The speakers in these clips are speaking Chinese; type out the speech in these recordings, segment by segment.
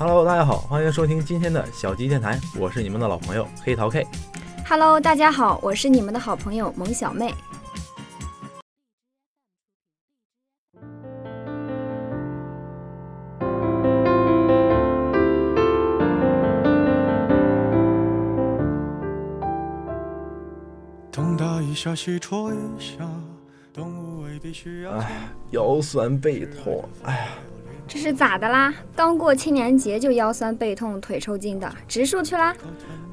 Hello，大家好，欢迎收听今天的小鸡电台，我是你们的老朋友黑桃 K。Hello，大家好，我是你们的好朋友萌小妹。东打一下西戳一下，动物未必需要。哎，腰酸背痛，哎呀，这是咋的啦？刚过青年节就腰酸背痛、腿抽筋的，植树去啦？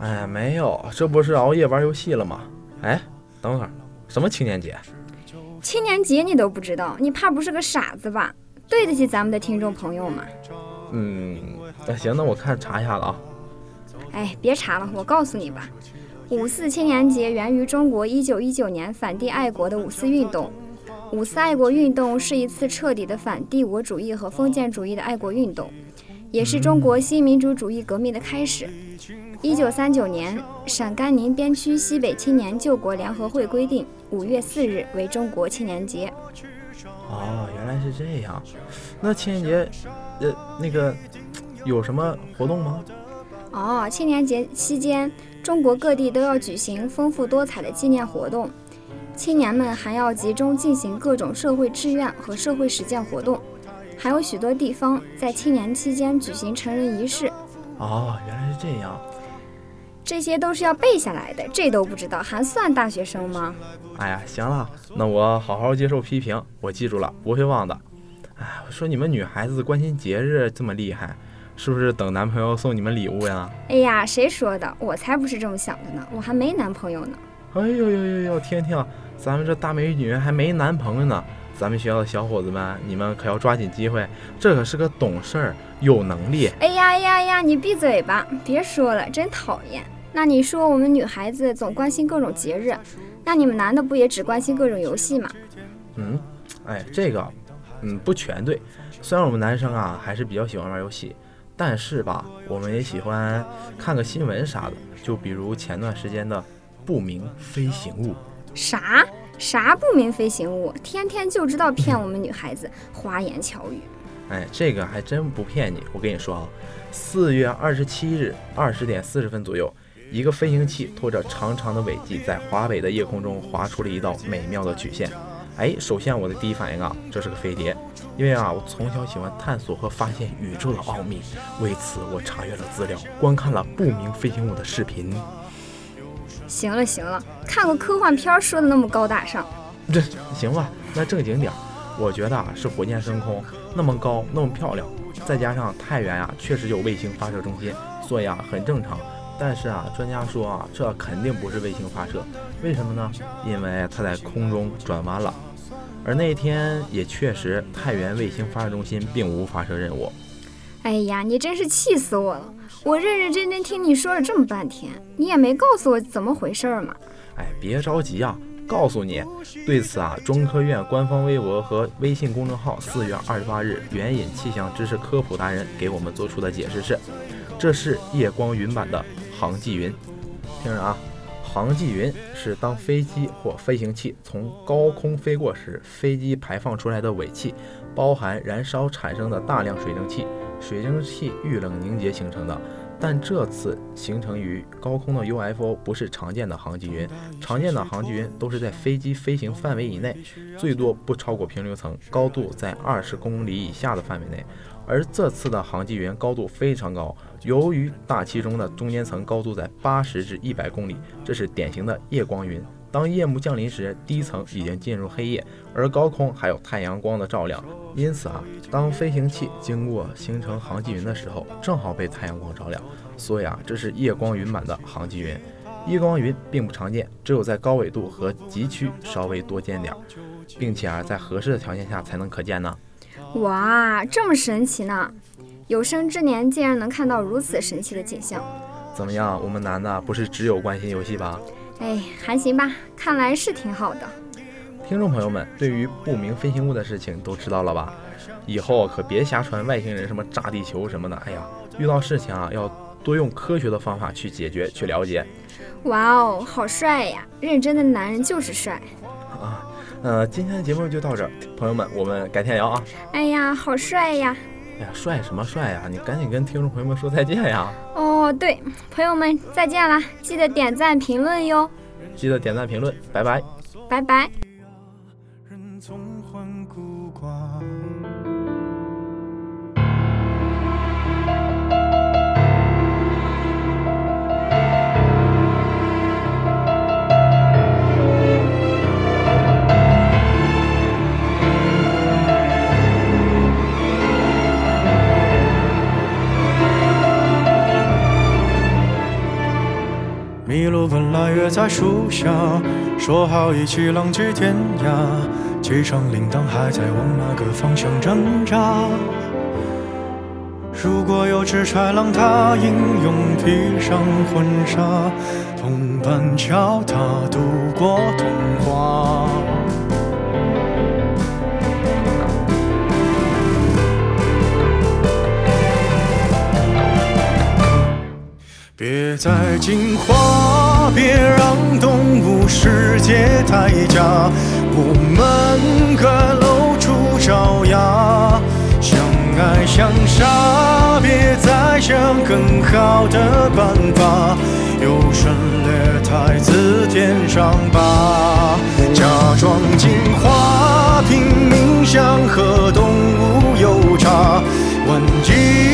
哎，没有，这不是熬夜玩游戏了吗？哎，等会儿，什么青年节？青年节你都不知道，你怕不是个傻子吧？对得起咱们的听众朋友吗？嗯，那行，那我看查一下了啊。哎，别查了，我告诉你吧。五四青年节源于中国一九一九年反帝爱国的五四运动。五四爱国运动是一次彻底的反帝国主义和封建主义的爱国运动，也是中国新民主主义革命的开始。一九三九年，陕甘宁边区西北青年救国联合会规定，五月四日为中国青年节。哦，原来是这样。那青年节，呃，那个有什么活动吗？哦，青年节期间，中国各地都要举行丰富多彩的纪念活动，青年们还要集中进行各种社会志愿和社会实践活动，还有许多地方在青年期间举行成人仪式，哦，原来是这样。这些都是要背下来的，这都不知道，还算大学生吗？哎呀，行了，那我好好接受批评，我记住了，不会忘的。哎，我说你们女孩子关心节日这么厉害，是不是等男朋友送你们礼物呀？哎呀，谁说的？我才不是这么想的呢，我还没男朋友呢。哎呦呦呦呦，听听，咱们这大美女还没男朋友呢。咱们学校的小伙子们，你们可要抓紧机会，这可是个懂事儿、有能力。哎呀哎呀呀，你闭嘴吧，别说了，真讨厌。那你说我们女孩子总关心各种节日，那你们男的不也只关心各种游戏吗？嗯，哎，这个，嗯，不全对。虽然我们男生啊还是比较喜欢玩游戏，但是吧，我们也喜欢看个新闻啥的，就比如前段时间的不明飞行物。啥啥不明飞行物，天天就知道骗我们女孩子，花言巧语。哎，这个还真不骗你。我跟你说啊，四月二十七日二十点四十分左右，一个飞行器拖着长长的尾迹，在华北的夜空中划出了一道美妙的曲线。哎，首先我的第一反应啊，这是个飞碟，因为啊，我从小喜欢探索和发现宇宙的奥秘，为此我查阅了资料，观看了不明飞行物的视频。行了行了，看个科幻片说的那么高大上，这行吧？那正经点儿，我觉得啊是火箭升空，那么高，那么漂亮，再加上太原呀、确实有卫星发射中心，所以啊很正常。但是啊，专家说啊，这肯定不是卫星发射，为什么呢？因为它在空中转弯了。而那天也确实，太原卫星发射中心并无发射任务。哎呀，你真是气死我了！我认认真真听你说了这么半天，你也没告诉我怎么回事儿嘛。哎，别着急啊，告诉你。对此啊，中科院官方微博和微信公众号四月二十八日援引气象知识科普达人给我们做出的解释是：这是夜光云版的航迹云。听着啊，航迹云是当飞机或飞行器从高空飞过时，飞机排放出来的尾气，包含燃烧产生的大量水蒸气，水蒸气遇冷凝结形成的。但这次形成于高空的 UFO 不是常见的航迹云，常见的航迹云都是在飞机飞行范围以内，最多不超过平流层，高度在二十公里以下的范围内。而这次的航迹云高度非常高，由于大气中的中间层高度在八十至一百公里，这是典型的夜光云。当夜幕降临时，低层已经进入黑夜，而高空还有太阳光的照亮。因此啊，当飞行器经过形成航迹云的时候，正好被太阳光照亮，所以啊，这是夜光云版的航迹云。夜光云并不常见，只有在高纬度和极区稍微多见点儿，并且啊，在合适的条件下才能可见呢。哇，这么神奇呢！有生之年竟然能看到如此神奇的景象。怎么样，我们男的不是只有关心游戏吧？哎，还行吧，看来是挺好的。听众朋友们，对于不明飞行物的事情都知道了吧？以后可别瞎传外星人什么炸地球什么的。哎呀，遇到事情啊，要多用科学的方法去解决、去了解。哇哦，好帅呀！认真的男人就是帅。啊，呃，今天的节目就到这儿，朋友们，我们改天聊啊。哎呀，好帅呀！哎呀，帅什么帅呀？你赶紧跟听众朋友们说再见呀！哦，对，朋友们再见啦！记得点赞评论哟，记得点赞评论，拜拜。拜拜。人麋鹿本来约在树下，说好一起浪迹天涯。机场铃铛还在往哪个方向挣扎。如果有只豺狼，它英勇披上婚纱，同伴教它度过童话。别再进化，别让动物世界太假。我们各露出爪牙，相爱相杀，别再想更好的办法。优胜劣汰，自添伤疤。假装进化，拼命想和动物有差，万一